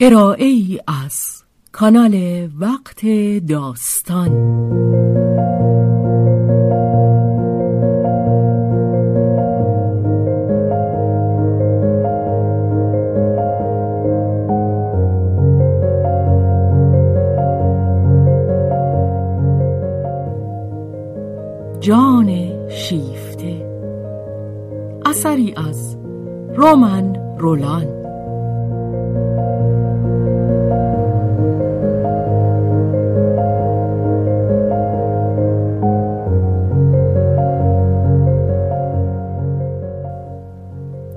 ارائه ای از کانال وقت داستان. جان شیفته اثری از رومن رولان.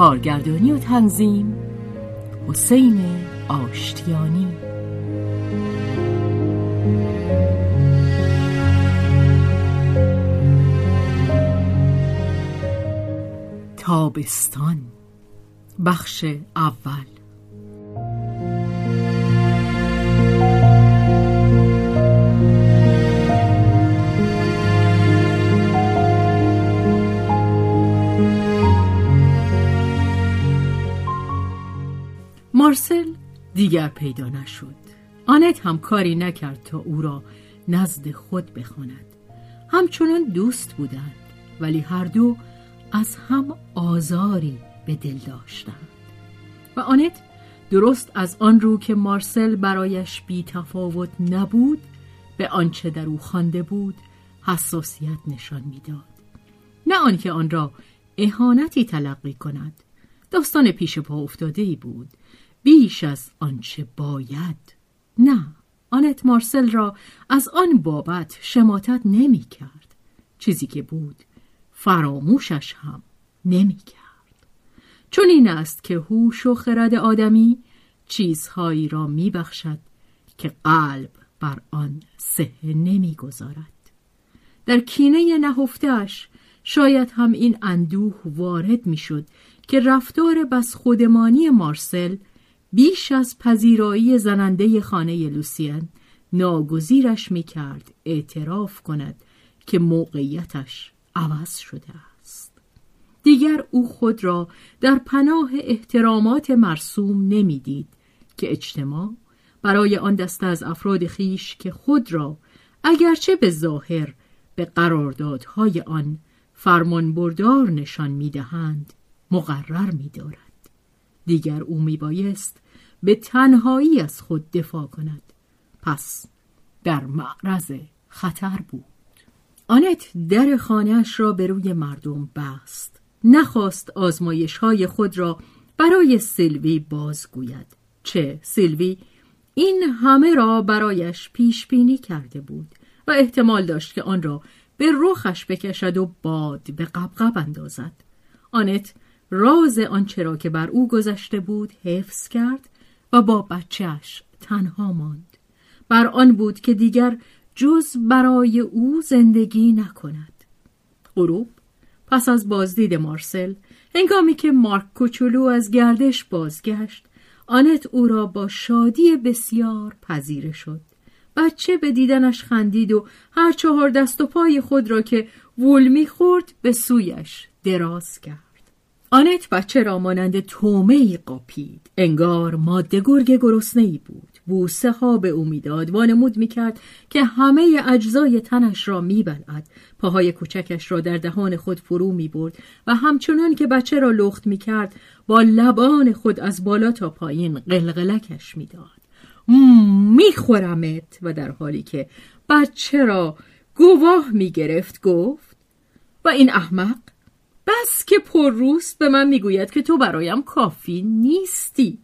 کارگردانی و تنظیم حسین آشتیانی. تابستان بخش اول. دیگر پیدا نشد. آنت هم کاری نکرد تا او را نزد خود بخواند. همچنان دوست بودند ولی هر دو از هم آزاری به دل داشتند. و آنت درست از آن رو که مارسل برایش بی تفاوت نبود به آنچه در او خوانده بود حساسیت نشان می‌داد. نه آنکه آن را اهانتی تلقی کند. داستان پیش پا افتاده ای بود. بیش از آنچه باید. نه آنت مارسل را از آن بابت شماتت نمی کرد چیزی که بود فراموشش هم نمی کرد چون این است که هوش و خرد آدمی چیزهایی را می بخشد که قلب بر آن نمی گذارد در کینه نهفتش شاید هم این اندوه وارد می‌شد که رفتار بس خودمانی مارسل بیش از پذیرایی زننده خانه لوسیان ناگزیرش می کرد اعتراف کند که موقعیتش عوض شده است دیگر او خود را در پناه احترامات مرسوم نمی‌دید که اجتماع برای آن دسته از افراد خیش که خود را اگرچه به ظاهر به قراردادهای آن فرمانبردار نشان می‌دهند مقرر می‌دارد. دیگر او میبایست به تنهایی از خود دفاع کند. پس در معرض خطر بود. آنت در خانهاش را به روی مردم بست. نخواست آزمایش های خود را برای سیلوی بازگوید چه سیلوی این همه را برایش پیش بینی کرده بود و احتمال داشت که آن را به رخش بکشد و باد به قبقب اندازد. آنت راز آنچه را که بر او گذشته بود حفظ کرد و با بچهش تنها ماند. بر آن بود که دیگر جز برای او زندگی نکند. غروب پس از بازدید مارسل هنگامی که مارک کوچولو از گردش بازگشت آنت او را با شادی بسیار پذیره شد. بچه به دیدنش خندید و هر چهار دست و پای خود را که وول می‌خورد به سویش دراز کرد. آنت بچه را مانند تومه ای قاپید؟ انگار ماده گرگ گرسنه ای بود. بوسه ها به او می‌داد. وانمود می‌کرد که همه اجزای تنش را میبلعد. پاهای کوچکش را در دهان خود فرو می‌برد و همچنان که بچه را لخت می‌کرد با لبان خود از بالا تا پایین قلقلکش می‌داد. میخورمت؟ و در حالی که بچه را گواه می‌گرفت گفت. و این احمق؟ بس که پر روست به من می‌گوید که تو برایم کافی نیستی.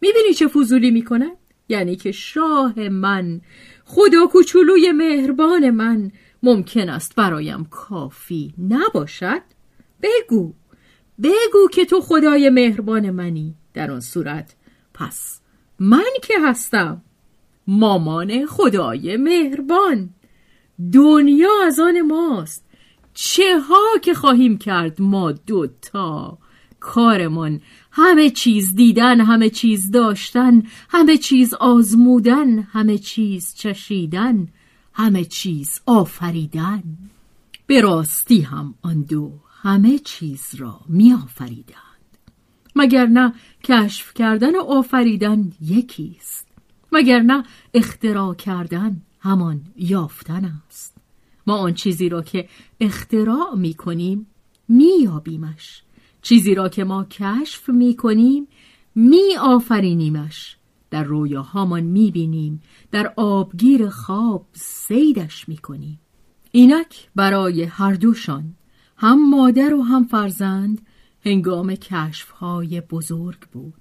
می‌بینی چه فضولی می‌کند؟ یعنی که شاه من خدا کوچولوی مهربان من ممکن است برایم کافی نباشد؟ بگو بگو که تو خدای مهربان منی. در آن صورت پس من که هستم مامان خدای مهربان. دنیا از آن ماست. چه ها که خواهیم کرد ما دوتا. کارمان همه چیز دیدن همه چیز داشتن همه چیز آزمودن همه چیز چشیدن همه چیز آفریدن. به راستی هم آن دو همه چیز را می آفریدند مگر نه کشف کردن و آفریدن یکیست؟ مگر نه اختراع کردن همان یافتن است؟ ما آن چیزی را که اختراع می کنیم می یابیمش چیزی را که ما کشف می کنیم می آفرینیمش در رویاهامان می بینیم در آبگیر خواب سیدش می کنیم اینک برای هر دوشان هم مادر و هم فرزند هنگام کشفهای بزرگ بود.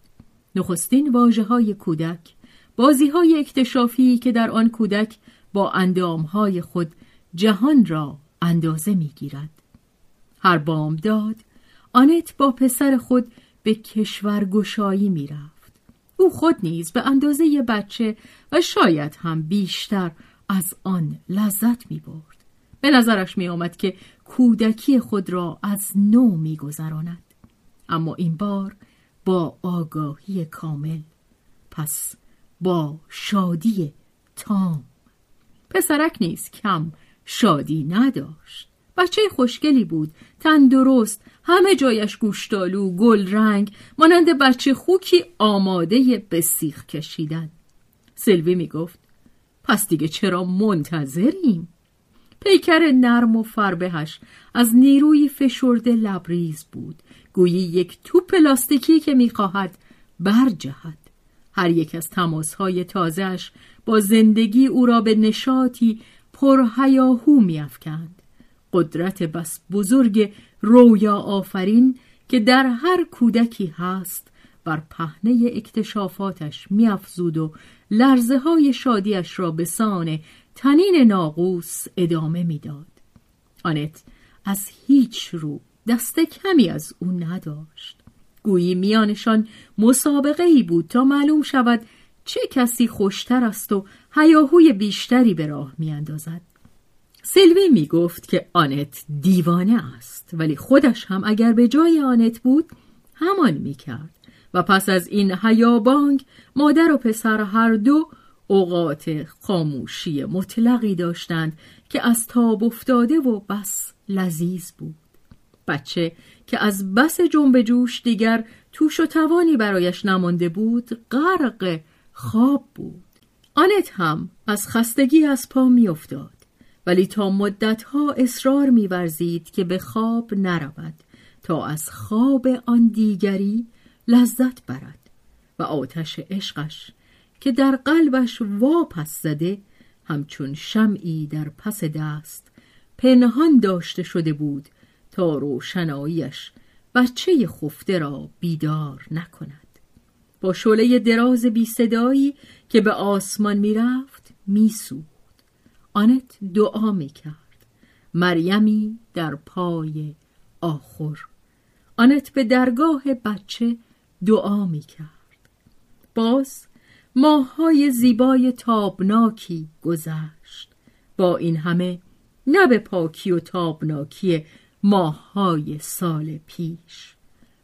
نخستین واجه های کودک بازی های اکتشافی که در آن کودک با اندامهای خود جهان را اندازه می گیرد. هر بامداد آنت با پسر خود به کشورگشایی می رفت. او خود نیز به اندازه بچه و شاید هم بیشتر از آن لذت می برد. به نظرش می آمد که کودکی خود را از نو می گذراند. اما این بار با آگاهی کامل پس با شادی تام پسرک نیز کم شادی نداشت. بچه خوشگلی بود تندرست همه جایش گوشتالو گل رنگ مانند بچه خوکی آماده به سیخ کشیدن. سلوی می گفت پس دیگه چرا منتظریم؟ پیکر نرم و فربهش از نیروی فشرده لبریز بود. گویی یک توپ پلاستیکی که می‌خواهد برجهد. هر یک از تماسهای تازهش با زندگی او را به نشاطی پرهیاهو میافکند قدرت بس بزرگ رویا آفرین که در هر کودکی هست بر پهنه اکتشافاتش میافزود و لرزه های شادیش را به سان تنین ناقوس ادامه می‌داد. آنت از هیچ رو دست کمی از او نداشت. گویی میانشان مسابقه ای بود تا معلوم شود چه کسی خوشتر است و هیاهوی بیشتری به راه میاندازد. سیلوی می گفت که آنت دیوانه است ولی خودش هم اگر به جای آنت بود همان می کرد و پس از این هیابانگ مادر و پسر هر دو اوقات خاموشی مطلقی داشتند که از تاب افتاده و بس لذیذ بود بچه که از بس جنب جوش دیگر توش و توانی برایش نمانده بود غرق خواب بود. آنت هم از خستگی از پا میافتاد ولی تا مدتها اصرار میورزید که به خواب نرود تا از خواب آن دیگری لذت برد و آتش عشقش که در قلبش واپس زده همچون شمعی در پس دست پنهان داشته شده بود تا روشناییش بچه خفته را بیدار نکند. با شعله دراز بی صدایی که به آسمان می‌رفت میسود آنت دعا می‌کرد مریمی در پای آخر. آنت به درگاه بچه دعا می‌کرد باز ماهای زیبای تابناکی گذشت. با این همه نه به پاکی و تابناکی ماهای سال پیش.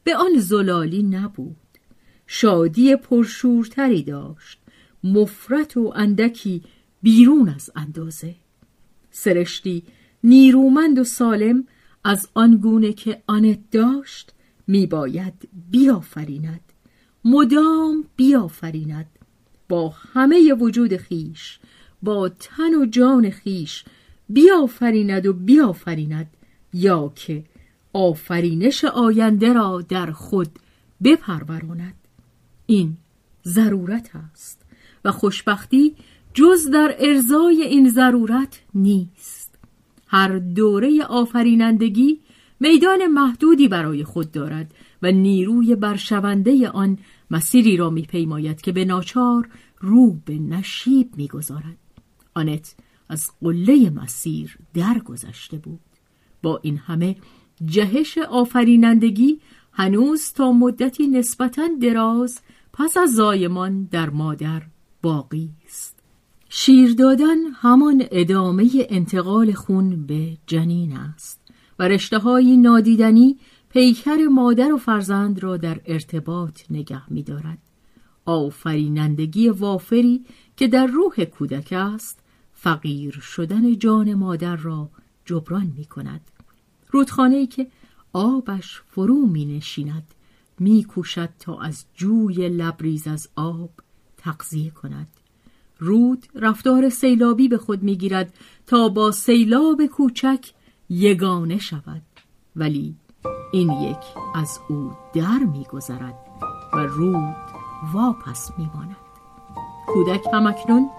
به آن زلالی نبود. شادی پرشورتری داشت. مفرت و اندکی بیرون از اندازه. سرشتی نیرومند و سالم از آنگونه که آنت داشت میباید بیافریند. مدام بیافریند. با همه وجود خیش با تن و جان خیش بیافریند و بیافریند یا که آفرینش آینده را در خود بپروراند. این ضرورت است و خوشبختی جز در ارزای این ضرورت نیست. هر دوره آفرینندگی میدان محدودی برای خود دارد و نیروی برشونده آن مسیری را میپیماید که به ناچار رو به نشیب می‌گذارد. آنت از قله مسیر درگذشته بود. با این همه جهش آفرینندگی هنوز تا مدتی نسبتا دراز پس از زایمان در مادر باقی است. شیر دادن همان ادامه انتقال خون به جنین است و رشته های نادیدنی پیکر مادر و فرزند را در ارتباط نگه می دارد. آفرینندگی وافری که در روح کودک است فقیر شدن جان مادر را جبران می کند که آبش فرو می نشیند می کوشد تا از جوی لبریز از آب تقضیه کند. رود رفتار سیلابی به خود می گیرد تا با سیلاب کوچک یگانه شود. ولی این یک از او در می گذرد و رود واپس می ماند کودک همکنون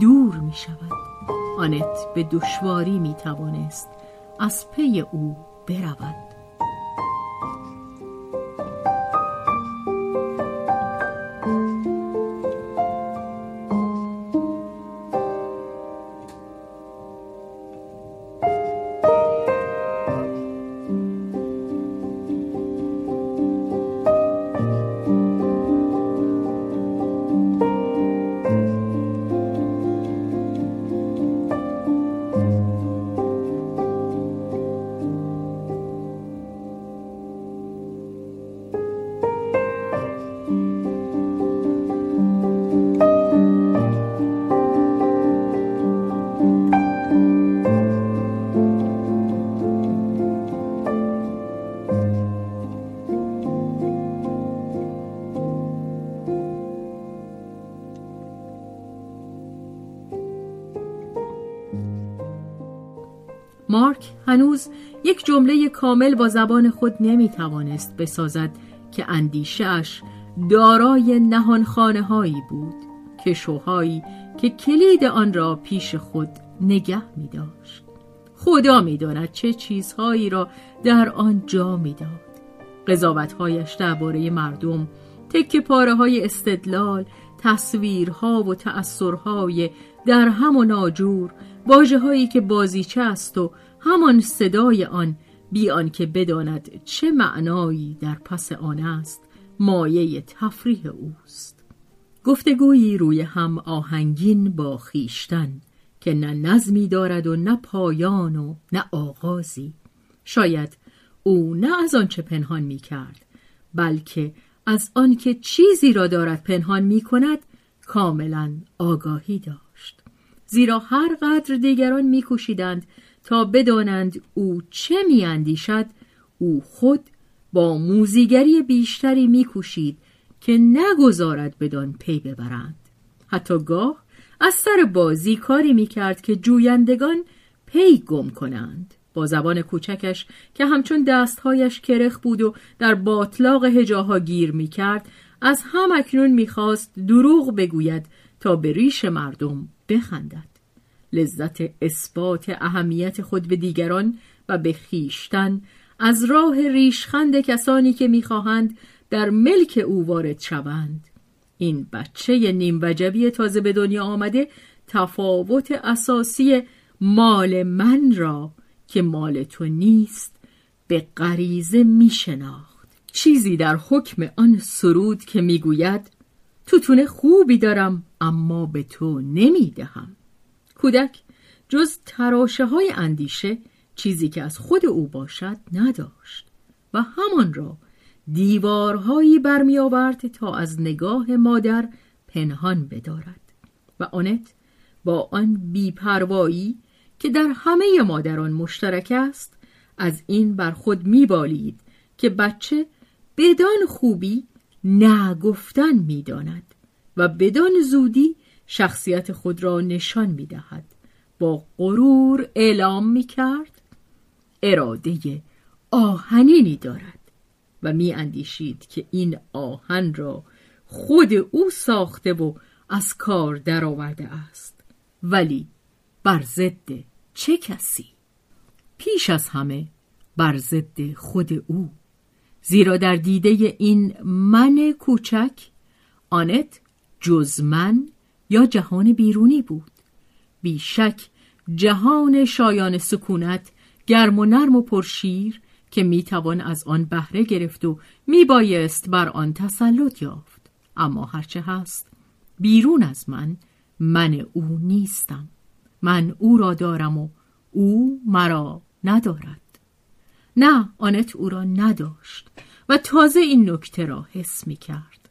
دور می شود آنت به دشواری می توانست از پی او برود. مارک هنوز یک جمله کامل با زبان خود نمی توانست بسازد که اندیشش دارای نهانخانه هایی بود کشوهایی که کلید آن را پیش خود نگه می داشت خدا می داند چه چیزهایی را در آن جا می داد قضاوتهایش درباره مردم تک پاره های استدلال تصویرها و تأثرهای در هم و ناجور واجه هایی که بازیچه است و همان صدای آن بی که بداند چه معنایی در پس آن است مایه تفریح اوست. گفتگویی روی هم آهنگین با خیشتن که نه نظمی دارد و نه پایان و نه آغازی. شاید او نه از آنچه پنهان می کرد بلکه از آنکه چیزی را دارد پنهان می کند کاملا آگاهی داشت. زیرا هر قدر دیگران میکوشیدند تا بدانند او چه میاندیشد او خود با موزیگری بیشتری میکوشید که نگذارد بدان پی ببرند. حتی گاه از سر بازی کاری می‌کرد که جویندگان پی گم کنند. با زبان کوچکش که همچون دستهایش کرخ بود و در باطلاق هجاها گیر می‌کرد از هم اکنون می‌خواست دروغ بگوید تا به ریش مردم بخندد. لذت اثبات اهمیت خود به دیگران و به خیشتن از راه ریشخند کسانی که می‌خواهند در ملک او وارد شوند. این بچه نیم وجبی تازه به دنیا آمده تفاوت اساسی مال من را که مال تو نیست به غریزه میشناخت. چیزی در حکم آن سرود که می‌گوید توتون خوبی دارم اما به تو نمی‌دهم. کودک جز تراشه های اندیشه چیزی که از خود او باشد نداشت و همان را دیوارهایی برمی آورد تا از نگاه مادر پنهان بدارد و آنت با آن بیپروایی که در همه مادران مشترک است از این بر خود میبالید که بچه بدان خوبی نگفتن می‌داند و بدان زودی شخصیت خود را نشان می دهد. با غرور اعلام می کرد اراده آهنینی دارد و می اندیشید که این آهن را خود او ساخته و از کار درآورده است. ولی بر ضد چه کسی؟ پیش از همه بر ضد خود او. زیرا در دیده این من کوچک آنت جز من یا جهان بیرونی بود. بیشک جهان شایان سکونت گرم و نرم و پرشیر که می‌توان از آن بهره گرفت و میبایست بر آن تسلط یافت. اما هرچه هست بیرون از من من او نیستم. من او را دارم و او مرا ندارد. نه آنت او را نداشت. و تازه این نکته را حس می کرد.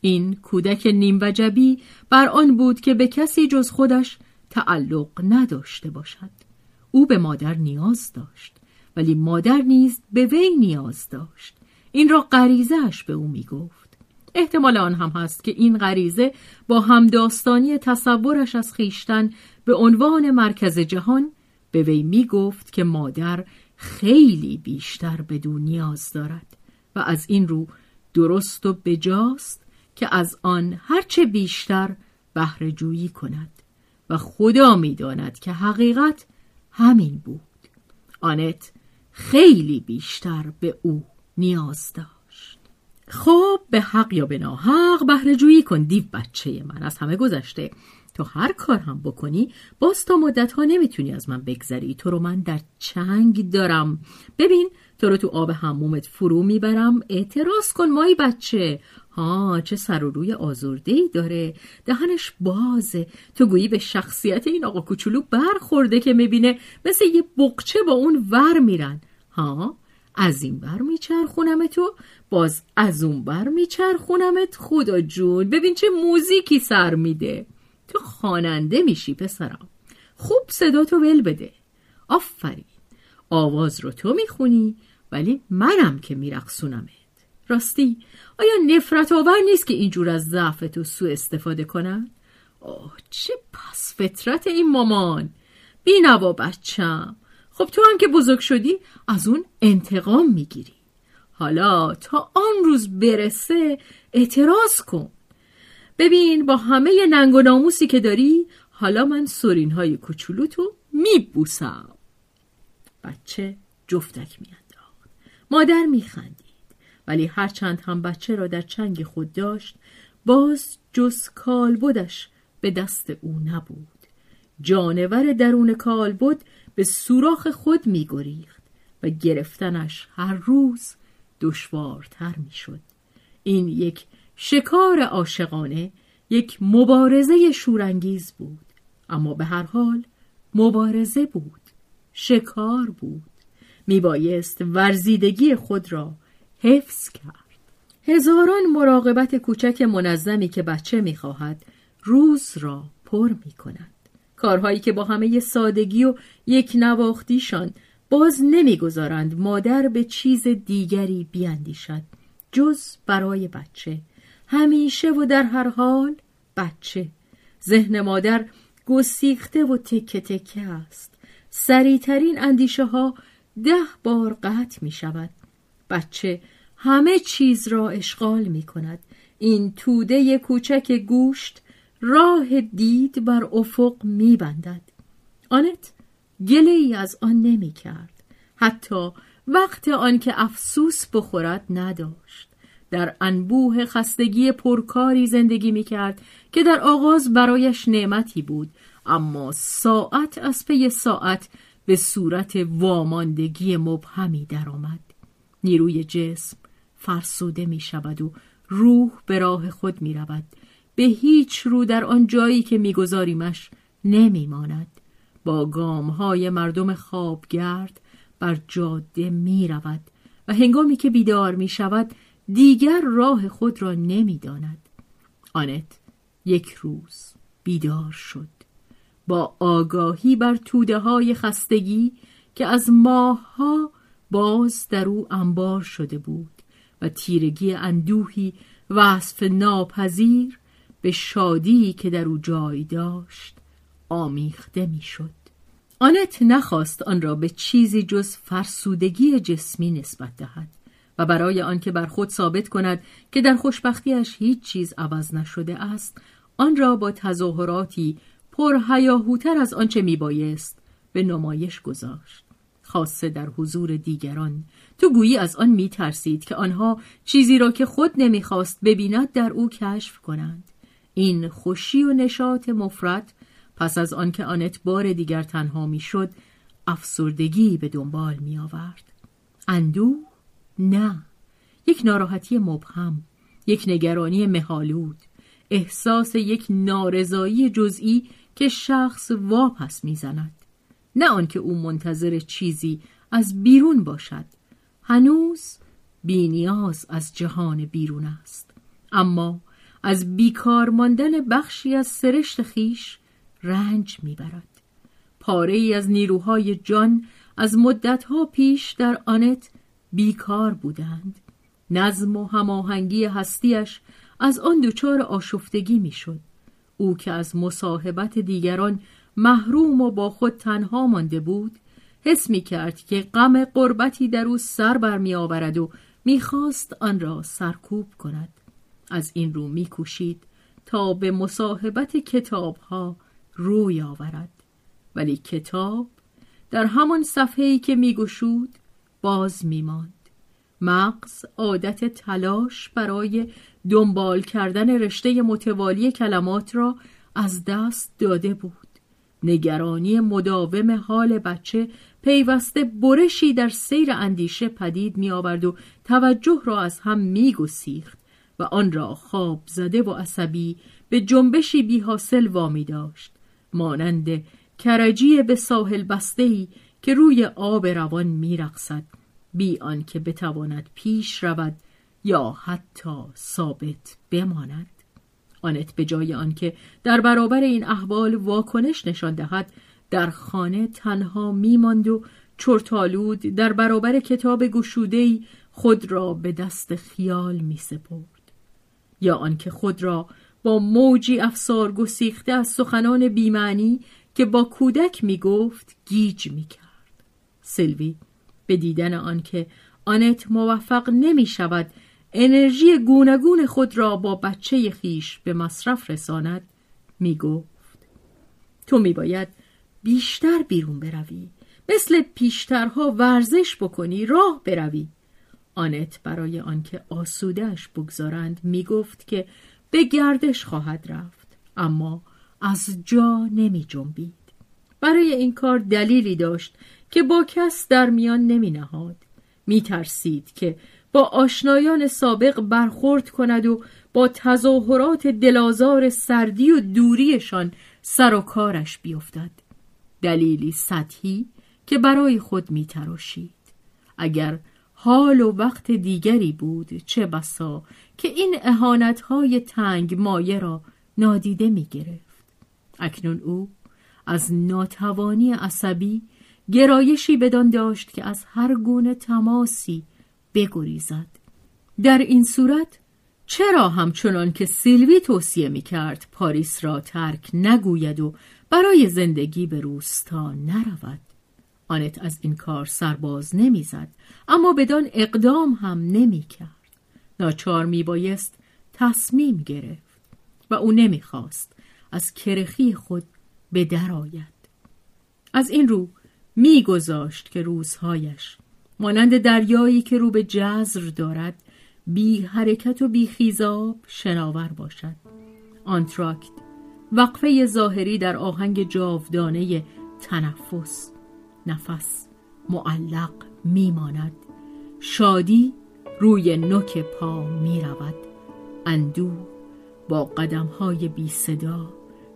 این کودک نیم وجبی بر آن بود که به کسی جز خودش تعلق نداشته باشد. او به مادر نیاز داشت ولی مادر نیز به وی نیاز داشت. این را غریزهش به او می گفت. احتمال آن هم هست که این غریزه با همداستانی تصورش از خیشتن به عنوان مرکز جهان به وی می گفت که مادر خیلی بیشتر به نیاز دارد و از این رو درست و بجاست که از آن هرچه بیشتر بهره جویی کند و خدا می‌داند که حقیقت همین بود. آنت خیلی بیشتر به او نیاز داشت خب به حق یا به ناحق بهره جویی کن دیو بچه من. از همه گذشته. تو هر کار هم بکنی باز تا مدت ها نمی‌تونی از من بگذری. تو رو من در چنگ دارم. ببین تو رو تو آب همومت فرو می‌برم. اعتراض کن مایی بچه. ها چه سر و روی آزرده ای داره. دهنش بازه. تو گویی به شخصیت این آقا کوچولو برخورده که می‌بینه مثل یه بقچه با اون ور میرن. ها؟ از این بر میچرخونم تو باز از اون بر میچرخونمت خدا جون. ببین چه موزیکی سر میده. تو خواننده میشی پسرم خوب صدا تو ول بده. آفرین. آواز رو تو می‌خونی ولی منم که میرقصونمت. راستی آیا نفرت آور نیست که اینجور از ضعف تو سو استفاده کنن؟ آه چه پس فطرت این مامان. بینوا بچم. خب تو هم که بزرگ شدی از اون انتقام می‌گیری. حالا تا آن روز برسه اعتراض کن. ببین با همه ننگ و ناموسی که داری حالا من سورین های کوچولو تو میبوسم. بچه جفتک میانداخت. مادر میخندید. ولی هرچند هم بچه را در چنگ خود داشت باز جز کالبدش به دست او نبود. جانور درون کالبد به سوراخ خود میگریخت و گرفتنش هر روز دشوارتر می‌شد. این یک شکار عاشقانه یک مبارزه شورانگیز بود. اما به هر حال مبارزه بود شکار بود. میبایست ورزیدگی خود را حفظ کرد. هزاران مراقبت کوچک منظمی که بچه می‌خواهد روز را پر می‌کند. کارهایی که با همه سادگی و یک نواختیشان باز نمی‌گذارند مادر به چیز دیگری بیاندیشد جز برای بچه. همیشه و در هر حال بچه. ذهن مادر گسیخته و تکه تکه است. سریعترین اندیشه ها ده بار قطع می شود بچه همه چیز را اشغال می کند این توده کوچک گوشت راه دید بر افق می بندد آنت گله ای از آن نمی کرد حتی وقت آن که افسوس بخورد نداشت. در انبوه خستگی پرکاری زندگی می کرد که در آغاز برایش نعمتی بود. اما ساعت از پی ساعت به صورت واماندگی مبهمی درآمد. نیروی جسم فرسوده می شود و روح به راه خود می رود به هیچ رو در آن جایی که میگذاریمش نمی ماند با گام های مردم خوابگرد بر جاده می رود و هنگامی که بیدار می شود دیگر راه خود را نمی داند. آنت یک روز بیدار شد با آگاهی بر توده های خستگی که از ماهها باز در او انبار شده بود و تیرگی اندوهی وصف ناپذیر به شادی که در او جای داشت آمیخته می‌شد. آنت نخواست آن را به چیزی جز فرسودگی جسمی نسبت دهد و برای آنکه بر خود ثابت کند که در خوشبختیش هیچ چیز عوض نشده است آن را با تظاهراتی پر هیاهوتر از آنچه میبایست به نمایش گذاشت. خاصه در حضور دیگران. تو گویی از آن میترسید که آنها چیزی را که خود نمی‌خواست ببیند در او کشف کنند. این خوشی و نشاط مفرد پس از آنکه آنت بار دیگر تنها می‌شد افسردگی به دنبال می آورد اندوه؟ نه. یک ناراحتی مبهم یک نگرانی مهالود احساس یک نارضایی جزئی که شخص واپس می‌زند. نه آنکه او منتظر چیزی از بیرون باشد. هنوز بینیاز از جهان بیرون است. اما از بیکار ماندن بخشی از سرشت خیش رنج می‌برد. پاره ای از نیروهای جان از مدتها پیش در آنت بیکار بودند. نظم و هماهنگی هستیش از آن دچار آشفتگی می‌شد. او که از مصاحبت دیگران محروم و با خود تنها مانده بود حس می کرد که غم قربتی در او سر بر می آورد و می‌خواست آن را سرکوب کند. از این رو میکوشید تا به مصاحبت کتاب ها روی آورد. ولی کتاب در همان صفحه‌ای که میگشود باز میماند. مغز عادت تلاش برای دنبال کردن رشته متوالی کلمات را از دست داده بود. نگرانی مداوم حال بچه پیوسته برشی در سیر اندیشه پدید می آورد و توجه را از هم می گسیخت و آن را خواب زده و عصبی به جنبشی بی حاصل وامی داشت مانند کرجی به ساحل بستهی که روی آب روان میرقصد بی آنکه بتواند پیش رود یا حتی ثابت بماند. آنت به جای آنکه در برابر این احوال واکنش نشان دهد در خانه تنها میماند و چرتالود در برابر کتاب گشودهی خود را به دست خیال می سپرد یا آنکه خود را با موجی افسار گسیخته از سخنان بیمعنی که با کودک می گفت گیج می کرد سلوی به دیدن آنکه آنت موفق نمی شود انرژی گونگون خود را با بچه خیش به مصرف رساند می گفت تو می باید بیشتر بیرون بروی مثل پیشترها ورزش بکنی راه بروی. آنت برای آنکه آسودهش بگذارند می گفت که به گردش خواهد رفت اما از جا نمی جنبید برای این کار دلیلی داشت که با کس در میان نمی نهاد می ترسید که با آشنایان سابق برخورد کند و با تظاهرات دلازار سردی و دوریشان سر و کارش بیفتد. دلیلی سطحی که برای خود می تراشید. اگر حال و وقت دیگری بود چه بسا که این اهانتهای تنگ مایه را نادیده می گرفت. اکنون او از ناتوانی عصبی گرایشی بدان داشت که از هر گونه تماسی بگریزد در این صورت چرا همچنان که سیلوی توصیه می کرد پاریس را ترک نگوید و برای زندگی به روستا نرود آنت از این کار سرباز نمی‌زد اما بدان اقدام هم نمی کرد ناچار می بایست تصمیم گرفت و او نمی‌خواست از کرخی خود به درآید از این رو میگذاشت که روزهایش مانند دریایی که رو به جزر دارد بی حرکت و بی خیزاب شناور باشد. آنتراکت وقفه ظاهری در آهنگ جاودانه تنفس. نفس معلق میماند. شادی روی نوک پا می رود اندوه با قدم های بی صدا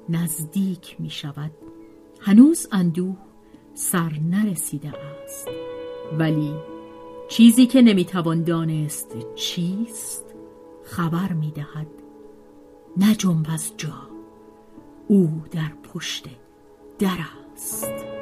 نزدیک می شود هنوز اندوه سر نرسیده است. ولی چیزی که نمی‌توان دانست چیست خبر می‌دهد. نجنب از جا او در پشت در است.